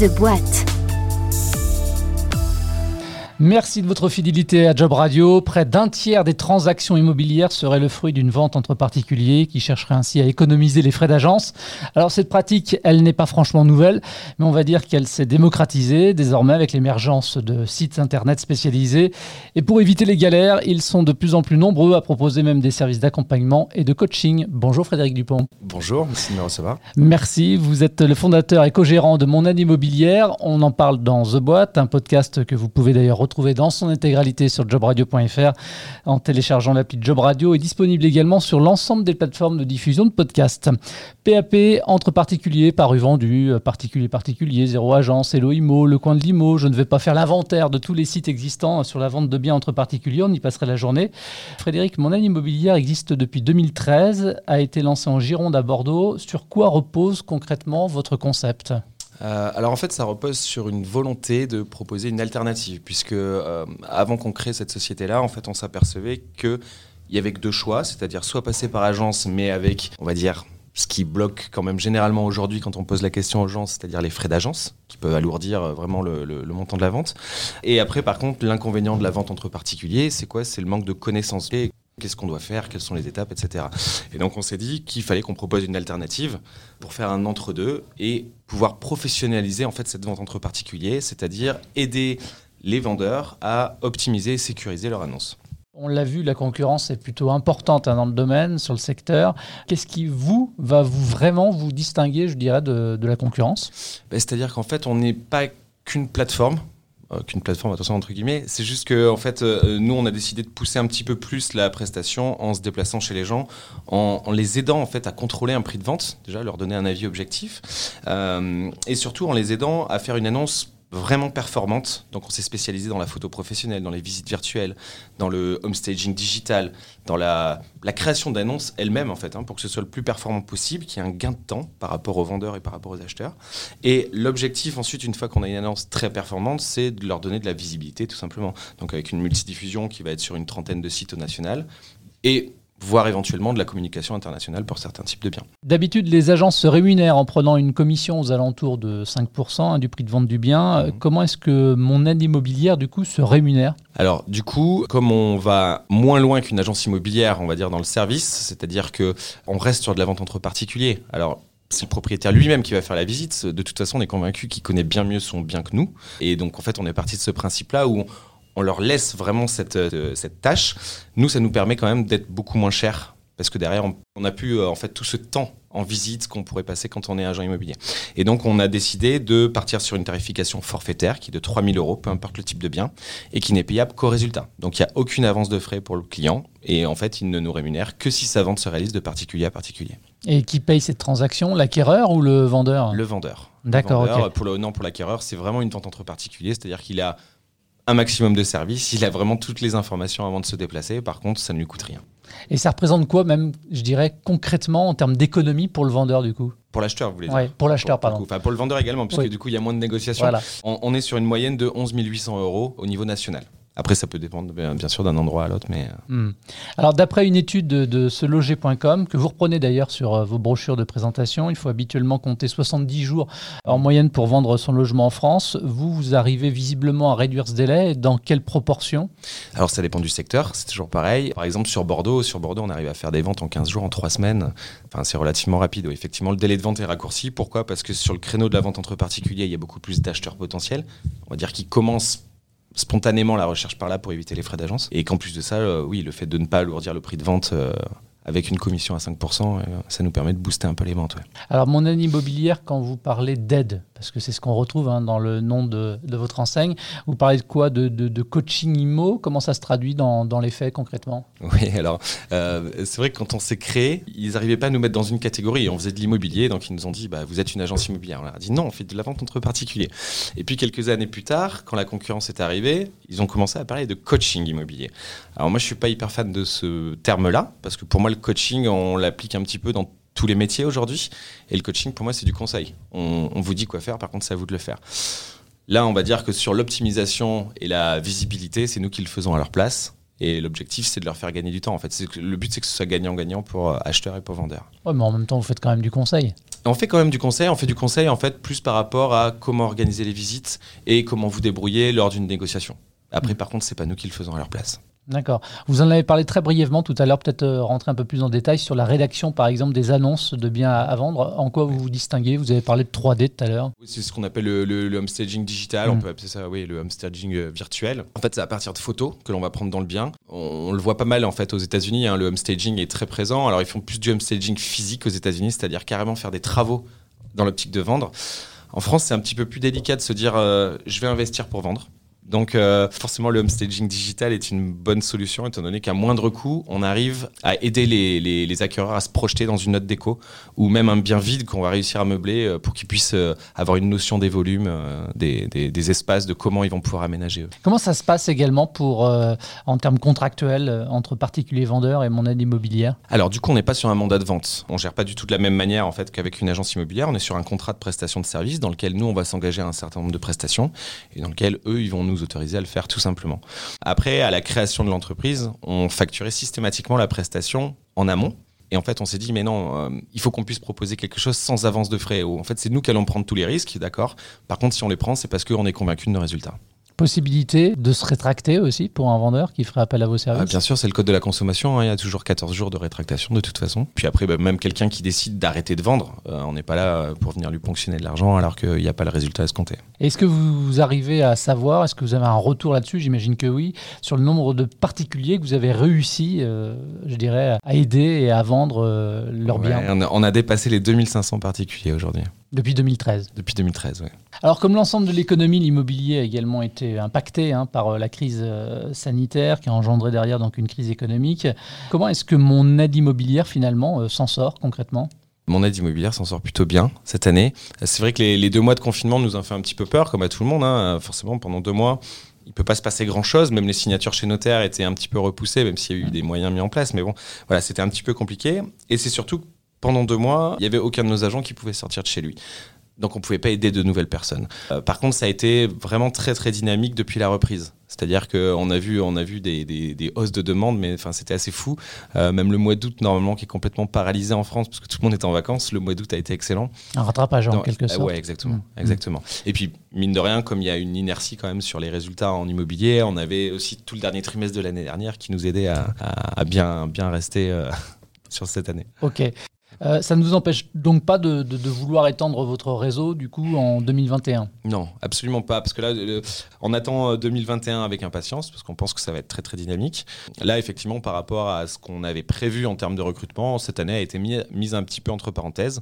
The Boîte. Merci de votre fidélité à Job Radio. Près d'un tiers des transactions immobilières seraient le fruit d'une vente entre particuliers qui chercheraient ainsi à économiser les frais d'agence. Alors cette pratique, elle n'est pas franchement nouvelle, mais on va dire qu'elle s'est démocratisée désormais avec l'émergence de sites internet spécialisés. Et pour éviter les galères, ils sont de plus en plus nombreux à proposer même des services d'accompagnement et de coaching. Bonjour Frédéric Dupont. Bonjour, merci de me recevoir. Merci, vous êtes le fondateur et co-gérant de Mon Aide Immobilière. On en parle dans The Boîte, un podcast que vous pouvez d'ailleurs retrouver retrouver dans son intégralité sur jobradio.fr en téléchargeant l'appli Job Radio et disponible également sur l'ensemble des plateformes de diffusion de podcasts. PAP entre particuliers, paru vendu, euh, particulier particulier, zéro agence, Hello Imo, le coin de Limo. Je ne vais pas faire l'inventaire de tous les sites existants sur la vente de biens entre particuliers, on y passerait la journée. Frédéric, mon année immobilière existe depuis 2013, a été lancé en Gironde à Bordeaux. Sur quoi repose concrètement votre concept? Euh, alors en fait, ça repose sur une volonté de proposer une alternative, puisque euh, avant qu'on crée cette société-là, en fait, on s'apercevait qu'il y avait que deux choix, c'est-à-dire soit passer par agence, mais avec, on va dire, ce qui bloque quand même généralement aujourd'hui quand on pose la question aux gens, c'est-à-dire les frais d'agence, qui peuvent alourdir euh, vraiment le, le, montant de la vente. Et après, par contre, l'inconvénient de la vente entre particuliers, c'est quoi? C'est le manque de connaissances qu'est-ce qu'on doit faire, quelles sont les étapes, etc. Et donc on s'est dit qu'il fallait qu'on propose une alternative pour faire un entre-deux et pouvoir professionnaliser en fait cette vente entre particuliers, c'est-à-dire aider les vendeurs à optimiser et sécuriser leur annonce. On l'a vu, la concurrence est plutôt importante hein, dans le domaine, sur le secteur. Qu'est-ce qui, vous, va vous vraiment vous distinguer, je dirais, de, la concurrence? Ben, C'est-à-dire qu'en fait, on n'est pas qu'une plateforme. Euh, qu'une plateforme, attention entre guillemets. C'est juste que en fait, euh, nous, on a décidé de pousser un petit peu plus la prestation en se déplaçant chez les gens, en, les aidant en fait à contrôler un prix de vente, déjà leur donner un avis objectif, euh, et surtout en les aidant à faire une annonce vraiment performante. Donc on s'est spécialisé dans la photo professionnelle, dans les visites virtuelles, dans le homestaging digital, dans la, création d'annonces elle-même en fait, hein, pour que ce soit le plus performant possible, qu'il y ait un gain de temps par rapport aux vendeurs et par rapport aux acheteurs. Et l'objectif ensuite, une fois qu'on a une annonce très performante, c'est de leur donner de la visibilité tout simplement. Donc avec une multidiffusion qui va être sur une trentaine de sites au national. Et voire éventuellement de la communication internationale pour certains types de biens. D'habitude, les agences se rémunèrent en prenant une commission aux alentours de 5% hein, du prix de vente du bien. Mhm. Comment est-ce que mon aide immobilière, du coup, se rémunère? Alors, du coup, comme on va moins loin qu'une agence immobilière, on va dire dans le service, c'est-à-dire que on reste sur de la vente entre particuliers. Alors, c'est le propriétaire lui-même qui va faire la visite. De toute façon, on est convaincu qu'il connaît bien mieux son bien que nous. Et donc, en fait, on est parti de ce principe-là où on leur laisse vraiment cette, euh, cette tâche. Nous, ça nous permet quand même d'être beaucoup moins cher parce que derrière, on, a pu euh, en fait tout ce temps en visite qu'on pourrait passer quand on est agent immobilier. Et donc, on a décidé de partir sur une tarification forfaitaire qui est de 3000 euros, peu importe le type de bien, et qui n'est payable qu'au résultat. Donc, il n'y a aucune avance de frais pour le client, et en fait, il ne nous rémunère que si sa vente se réalise de particulier à particulier. Et qui paye cette transaction, l'acquéreur ou le vendeur? Le vendeur. D'accord. Pour le non, pour l'acquéreur, c'est vraiment une vente entre particuliers, c'est-à-dire qu'il a un maximum de services. Il a vraiment toutes les informations avant de se déplacer. Par contre, ça ne lui coûte rien. Et ça représente quoi, même, je dirais, concrètement, en termes d'économie pour le vendeur, du coup? Pour l'acheteur, vous voulez dire? Oui, pour l'acheteur, pardon. Enfin, pour le vendeur également, puisque du coup, il y a moins de négociations. On, on, est sur une moyenne de 11 800 euros au niveau national. Après, ça peut dépendre bien sûr d'un endroit à l'autre. mais. Euh. Hmm. Alors, d'après une étude de, de seloger.com, que vous reprenez d'ailleurs sur euh, vos brochures de présentation, il faut habituellement compter 70 jours en moyenne pour vendre son logement en France. Vous, vous arrivez visiblement à réduire ce délai. Dans quelle proportion? Alors, ça dépend du secteur. C'est toujours pareil. Par exemple, sur Bordeaux, sur Bordeaux, on arrive à faire des ventes en 15 jours, en 3 semaines. Enfin, c'est relativement rapide. Effectivement, le délai de vente est raccourci. Pourquoi? Parce que sur le créneau de la vente entre particuliers, il y a beaucoup plus d'acheteurs potentiels. On va dire qui commencent spontanément la recherche par là pour éviter les frais d'agence. Et qu'en plus de ça, euh, oui, le fait de ne pas alourdir le prix de vente euh, avec une commission à 5%, euh, ça nous permet de booster un peu les ventes. Alors, mon année immobilière, quand vous parlez d'aide, parce que c'est ce qu'on retrouve hein, dans le nom de, votre enseigne. Vous parlez de quoi de, coaching IMO Comment ça se traduit dans, les faits concrètement? Oui, alors euh, c'est vrai que quand on s'est créé, ils n'arrivaient pas à nous mettre dans une catégorie. On faisait de l'immobilier, donc ils nous ont dit bah, Vous êtes une agence immobilière. On leur a dit Non, on fait de la vente entre particuliers. Et puis quelques années plus tard, quand la concurrence est arrivée, ils ont commencé à parler de coaching immobilier. Alors moi, je ne suis pas hyper fan de ce terme-là, parce que pour moi, le coaching, on l'applique un petit peu dans tous les métiers aujourd'hui. Et le coaching, pour moi, c'est du conseil. On, vous dit quoi faire, par contre, c'est à vous de le faire. Là, on va dire que sur l'optimisation et la visibilité, c'est nous qui le faisons à leur place. Et l'objectif, c'est de leur faire gagner du temps. En fait, le but, c'est que ce soit gagnant-gagnant pour euh, acheteurs et pour vendeurs. Ouais, mais en même temps, vous faites quand même du conseil. On fait quand même du conseil, on fait du conseil en fait plus par rapport à comment organiser les visites et comment vous débrouiller lors d'une négociation. Après, par contre, c'est pas nous qui le faisons à leur place. D'accord. Vous en avez parlé très brièvement tout à l'heure, peut-être euh, rentrer un peu plus en détail sur la rédaction, par exemple, des annonces de biens à, vendre. En quoi vous vous distinguez? Vous avez parlé de 3D tout à l'heure. Oui, c'est ce qu'on appelle le, le, homestaging digital, on mm. peut appeler ça oui, le homestaging euh, virtuel. En fait, c'est à partir de photos que l'on va prendre dans le bien. On, le voit pas mal en fait aux États-Unis, hein, le homestaging est très présent. Alors, ils font plus du homestaging physique aux États-Unis, c'est-à-dire carrément faire des travaux dans l'optique de vendre. En France, c'est un petit peu plus délicat de se dire euh, je vais investir pour vendre. Donc euh, forcément, le homestaging digital est une bonne solution étant donné qu'à moindre coût, on arrive à aider les, les, acquéreurs à se projeter dans une note déco ou même un bien vide qu'on va réussir à meubler euh, pour qu'ils puissent euh, avoir une notion des volumes, des, des, espaces, de comment ils vont pouvoir aménager. Eux. Comment ça se passe également pour, en termes contractuels entre particuliers vendeurs et mon aide immobilière? Alors du coup, on n'est pas sur un mandat de vente. On gère pas du tout de la même manière en fait qu'avec une agence immobilière. On est sur un contrat de prestation de service dans lequel nous, on va s'engager à un certain nombre de prestations et dans lequel eux, ils vont nous autorisés à le faire tout simplement. Après, à la création de l'entreprise, on facturait systématiquement la prestation en amont. Et en fait, on s'est dit, mais non, euh, il faut qu'on puisse proposer quelque chose sans avance de frais. En fait, c'est nous qui allons prendre tous les risques, d'accord? Par contre, si on les prend, c'est parce qu'on est convaincu de nos résultats possibilité de se rétracter aussi pour un vendeur qui ferait appel à vos services ah, Bien sûr, c'est le code de la consommation. Hein. il y a toujours 14 jours de rétractation de toute façon. Puis après, bah, même quelqu'un qui décide d'arrêter de vendre, euh, on n'est pas là pour venir lui ponctionner de l'argent alors qu'il n'y a pas le résultat escompté. Est-ce que vous arrivez à savoir, est-ce que vous avez un retour là-dessus? J'imagine que oui, sur le nombre de particuliers que vous avez réussi, euh, je dirais, à aider et à vendre euh, leurs biens. On a, on a dépassé les 2500 particuliers aujourd'hui. Depuis 2013. Depuis 2013, oui. Alors, comme l'ensemble de l'économie, l'immobilier a également été impacté hein, par euh, la crise euh, sanitaire qui a engendré derrière donc une crise économique. Comment est-ce que mon aide immobilière finalement euh, s'en sort concrètement? Mon aide immobilière s'en sort plutôt bien cette année. C'est vrai que les, deux mois de confinement nous ont fait un petit peu peur, comme à tout le monde. Hein. Forcément, pendant deux mois, il peut pas se passer grand chose. Même les signatures chez notaire étaient un petit peu repoussées, même s'il y a eu des moyens mis en place. Mais bon, voilà, c'était un petit peu compliqué. Et c'est surtout pendant deux mois, il n'y avait aucun de nos agents qui pouvait sortir de chez lui. Donc on ne pouvait pas aider de nouvelles personnes. Euh, par contre, ça a été vraiment très très dynamique depuis la reprise. C'est-à-dire qu'on a vu, on a vu des, des, hausses de demande, mais enfin, c'était assez fou. Euh, même le mois d'août, normalement, qui est complètement paralysé en France, parce que tout le monde est en vacances, le mois d'août a été excellent. Un rattrapage en quelque sorte. Oui, exactement, mm. exactement. Et puis, mine de rien, comme il y a une inertie quand même sur les résultats en immobilier, on avait aussi tout le dernier trimestre de l'année dernière qui nous aidait à, à, bien, bien rester. Euh, sur cette année. Ok. Euh, ça ne vous empêche donc pas de, vouloir étendre votre réseau du coup en 2021 Non, absolument pas, parce que là, on attend 2021 euh, avec impatience, parce qu'on pense que ça va être très très dynamique. Là, effectivement, par rapport à ce qu'on avait prévu en termes de recrutement, cette année a été mise un petit peu entre parenthèses.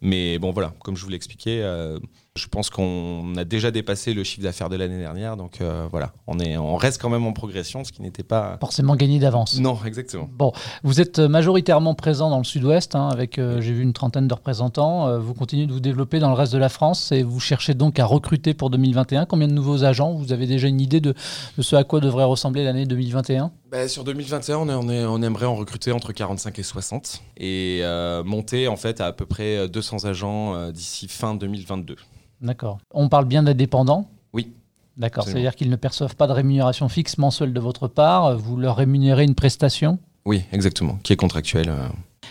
Mais bon, voilà, comme je vous l'ai expliqué, euh, je pense qu'on a déjà dépassé le chiffre d'affaires de l'année dernière. Donc euh, voilà, on, est, on reste quand même en progression, ce qui n'était pas. Forcément gagné d'avance. Non, exactement. Bon, vous êtes majoritairement présent dans le sud-ouest, hein, avec, euh, j'ai vu, une trentaine de représentants. vous continuez de vous développer dans le reste de la France et vous cherchez donc à recruter pour 2021. Combien de nouveaux agents Vous avez déjà une idée de, ce à quoi devrait ressembler l'année 2021 bah, sur 2021, on, on, aimerait en recruter entre 45 et 60 et monter en fait à à peu près 200 agents d'ici fin 2022. D'accord. On parle bien d'indépendants Oui. D'accord. C'est-à-dire qu'ils ne perçoivent pas de rémunération fixe mensuelle de votre part. Vous leur rémunérez une prestation? Oui, exactement, qui est contractuelle. Euh.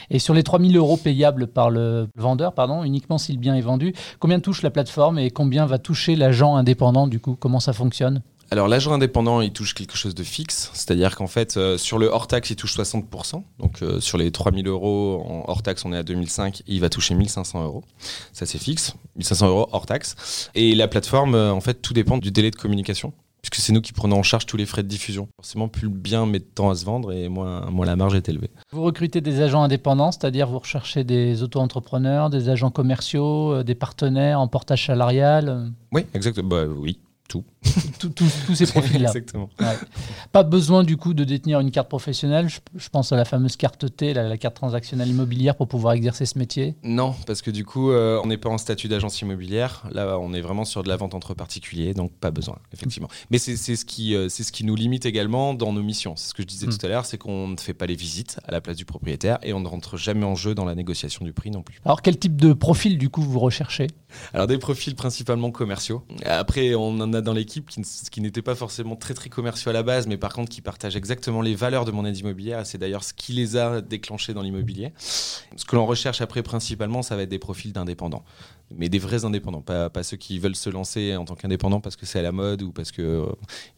Et sur les 3000 euros payables par le vendeur, pardon, uniquement si le bien est vendu, combien touche la plateforme et combien va toucher l'agent indépendant du coup Comment ça fonctionne? Alors l'agent indépendant, il touche quelque chose de fixe, c'est-à-dire qu'en fait, euh, sur le hors-taxe, il touche 60%. Donc euh, sur les 3000 euros hors-taxe, on est à 2005, il va toucher 1500 euros. Ça c'est fixe, 1500 euros hors-taxe. Et la plateforme, euh, en fait, tout dépend du délai de communication puisque c'est nous qui prenons en charge tous les frais de diffusion. Forcément, plus le bien met de temps à se vendre et moins, moins la marge est élevée. Vous recrutez des agents indépendants, c'est-à-dire vous recherchez des auto-entrepreneurs, des agents commerciaux, des partenaires en portage salarial Oui, exactement. Bah, oui, tout. tous ces profils-là. Exactement. Pas besoin du coup de détenir une carte professionnelle. Je, pense à la fameuse carte T, la, carte transactionnelle immobilière pour pouvoir exercer ce métier. Non, parce que du coup, euh, on n'est pas en statut d'agence immobilière. Là, on est vraiment sur de la vente entre particuliers, donc pas besoin, effectivement. Mais c'est ce, qui, euh, ce qui nous limite également dans nos missions. C'est ce que je disais hmm. tout à l'heure, c'est qu'on ne fait pas les visites à la place du propriétaire et on ne rentre jamais en jeu dans la négociation du prix non plus. Alors, quel type de profil du coup vous recherchez? Alors, des profils principalement commerciaux. Après, on en a dans l'équipe qui, n'étaient pas forcément très très commerciaux à la base, mais par contre qui partagent exactement les valeurs de mon aide immobilière. C'est d'ailleurs ce qui les a déclenchés dans l'immobilier. Ce que l'on recherche après principalement, ça va être des profils d'indépendants mais des vrais indépendants, pas, pas, ceux qui veulent se lancer en tant qu'indépendants parce que c'est à la mode ou parce que euh,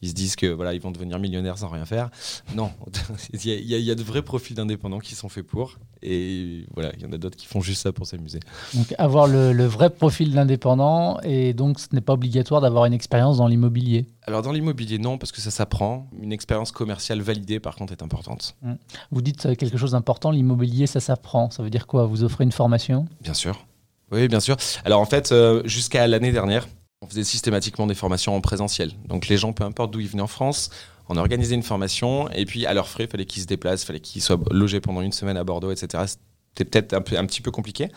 ils se disent que voilà ils vont devenir millionnaires sans rien faire. Non, il y, y, a de vrais profils d'indépendants qui sont faits pour, et voilà, il y en a d'autres qui font juste ça pour s'amuser. Donc avoir le, le vrai profil d'indépendant et donc ce n'est pas obligatoire d'avoir une expérience dans l'immobilier. Alors dans l'immobilier non parce que ça s'apprend. Une expérience commerciale validée par contre est importante. Mmh. Vous dites euh, quelque chose d'important, l'immobilier ça s'apprend. Ça veut dire quoi? Vous offrez une formation? Bien sûr. Oui, bien sûr. Alors en fait, euh, jusqu'à l'année dernière, on faisait systématiquement des formations en présentiel. Donc les gens, peu importe d'où ils venaient en France, on organisait une formation et puis à leurs frais, il fallait qu'ils se déplacent, il fallait qu'ils soient logés pendant une semaine à Bordeaux, etc. C'était peut-être un, peu, un petit peu compliqué.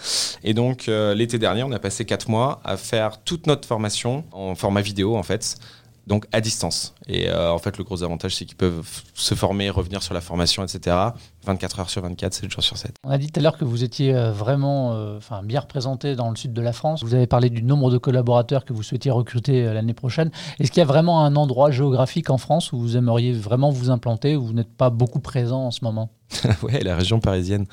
Et donc euh, l'été dernier, on a passé quatre mois à faire toute notre formation en format vidéo en fait donc à distance. Et euh, en fait, le gros avantage, c'est qu'ils peuvent se former, revenir sur la formation, etc. 24 heures sur 24, 7 jours sur 7. On a dit tout à l'heure que vous étiez euh, vraiment euh, enfin, bien représenté dans le sud de la France. Vous avez parlé du nombre de collaborateurs que vous souhaitiez recruter l'année prochaine. Est-ce qu'il y a vraiment un endroit géographique en France où vous aimeriez vraiment vous implanter, où vous n'êtes pas beaucoup présent en ce moment? Ouais, la région parisienne.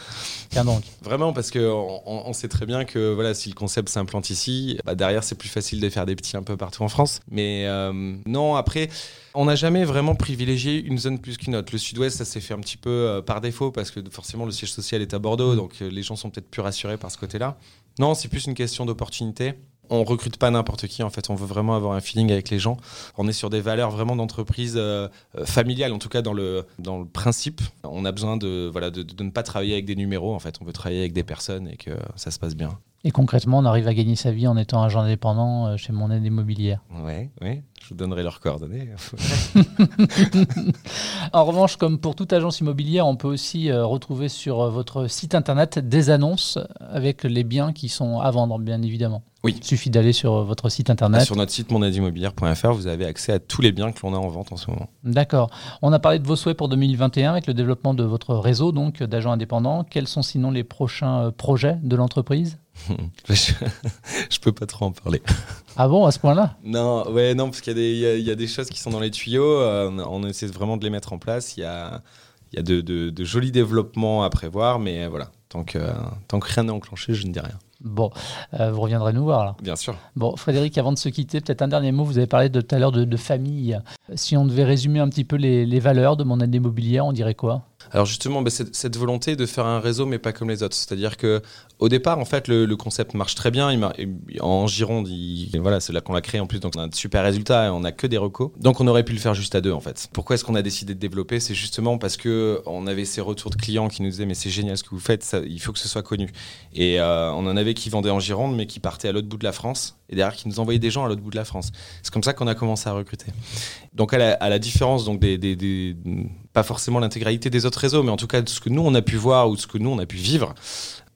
Tiens donc. Vraiment, parce qu'on on sait très bien que voilà, si le concept s'implante ici, bah derrière, c'est plus facile de faire des petits un peu partout en France. Mais euh, non, après, on n'a jamais vraiment privilégié une zone plus qu'une autre. Le sud-ouest, ça s'est fait un petit peu euh, par défaut, parce que forcément, le siège social est à Bordeaux, donc euh, les gens sont peut-être plus rassurés par ce côté-là. Non, c'est plus une question d'opportunité. On recrute pas n'importe qui en fait. On veut vraiment avoir un feeling avec les gens. On est sur des valeurs vraiment d'entreprise euh, familiale en tout cas dans le dans le principe. On a besoin de voilà de, de, ne pas travailler avec des numéros en fait. On veut travailler avec des personnes et que ça se passe bien et concrètement, on arrive à gagner sa vie en étant agent indépendant euh, chez mon aide immobilière. Oui, oui, je vous donnerai leurs coordonnées. en revanche, comme pour toute agence immobilière, on peut aussi euh, retrouver sur euh, votre site internet des annonces avec les biens qui sont à vendre, bien évidemment. Oui. Il suffit d'aller sur votre site internet. Sur notre site monaideimmobilière.fr, vous avez accès à tous les biens que l'on a en vente en ce moment. D'accord. On a parlé de vos souhaits pour 2021 avec le développement de votre réseau donc d'agents indépendants. Quels sont sinon les prochains projets de l'entreprise? je, je peux pas trop en parler. Ah bon, à ce point-là? Non, ouais, non, parce qu'il y, y, y, a des choses qui sont dans les tuyaux. Euh, on essaie vraiment de les mettre en place. Il y a, y a de, de, de, jolis développements à prévoir, mais voilà, tant que, tant que rien n'est enclenché, je ne dis rien. Bon, euh, vous reviendrez nous voir là. Bien sûr. Bon, Frédéric, avant de se quitter, peut-être un dernier mot. Vous avez parlé de, tout à l'heure de, de, famille. Si on devait résumer un petit peu les, les valeurs de mon aide immobilière, on dirait quoi? Alors justement, bah, cette, volonté de faire un réseau, mais pas comme les autres. C'est-à-dire que au départ, en fait, le, concept marche très bien. En Gironde, il, voilà, c'est là qu'on l'a créé en plus, donc on a un super résultat et on a que des recos. Donc on aurait pu le faire juste à deux, en fait. Pourquoi est-ce qu'on a décidé de développer? C'est justement parce que on avait ces retours de clients qui nous disaient mais c'est génial ce que vous faites, il faut que ce soit connu. Et euh, on en avait qui vendaient en Gironde, mais qui partaient à l'autre bout de la France et derrière qui nous envoyaient des gens à l'autre bout de la France. C'est comme ça qu'on a commencé à recruter. Donc à la, différence donc des pas forcément l'intégralité des autres réseaux, mais en tout cas de ce que nous on a pu voir ou de ce que nous on a pu vivre.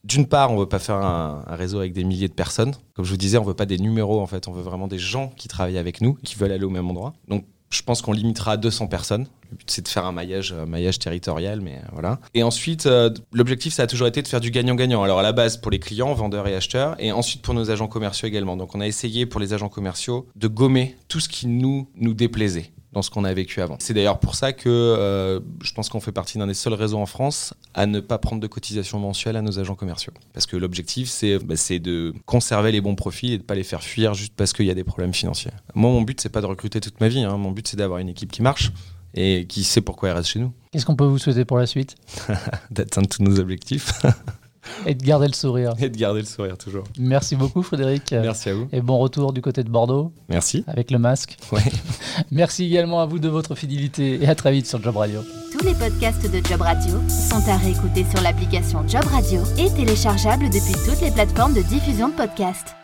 D'une part, on veut pas faire un, réseau avec des milliers de personnes. Comme je vous disais, on veut pas des numéros en fait, on veut vraiment des gens qui travaillent avec nous, qui veulent aller au même endroit. Donc je pense qu'on limitera à 200 personnes. Le but, c'est de faire un maillage, maillage territorial, mais voilà. Et ensuite, euh, l'objectif, ça a toujours été de faire du gagnant-gagnant. Alors, à la base, pour les clients, vendeurs et acheteurs, et ensuite pour nos agents commerciaux également. Donc, on a essayé pour les agents commerciaux de gommer tout ce qui nous, nous déplaisait dans ce qu'on a vécu avant. C'est d'ailleurs pour ça que euh, je pense qu'on fait partie d'un des seuls réseaux en France à ne pas prendre de cotisation mensuelle à nos agents commerciaux. Parce que l'objectif, c'est bah, de conserver les bons profils et de ne pas les faire fuir juste parce qu'il y a des problèmes financiers. Moi, mon but, c'est pas de recruter toute ma vie. Hein. Mon but, c'est d'avoir une équipe qui marche et qui sait pourquoi elle reste chez nous. Qu'est-ce qu'on peut vous souhaiter pour la suite? D'atteindre tous nos objectifs. Et de garder le sourire. Et de garder le sourire, toujours. Merci beaucoup, Frédéric. Merci à vous. Et bon retour du côté de Bordeaux. Merci. Avec le masque. Ouais. Merci également à vous de votre fidélité et à très vite sur Job Radio. Tous les podcasts de Job Radio sont à réécouter sur l'application Job Radio et téléchargeables depuis toutes les plateformes de diffusion de podcasts.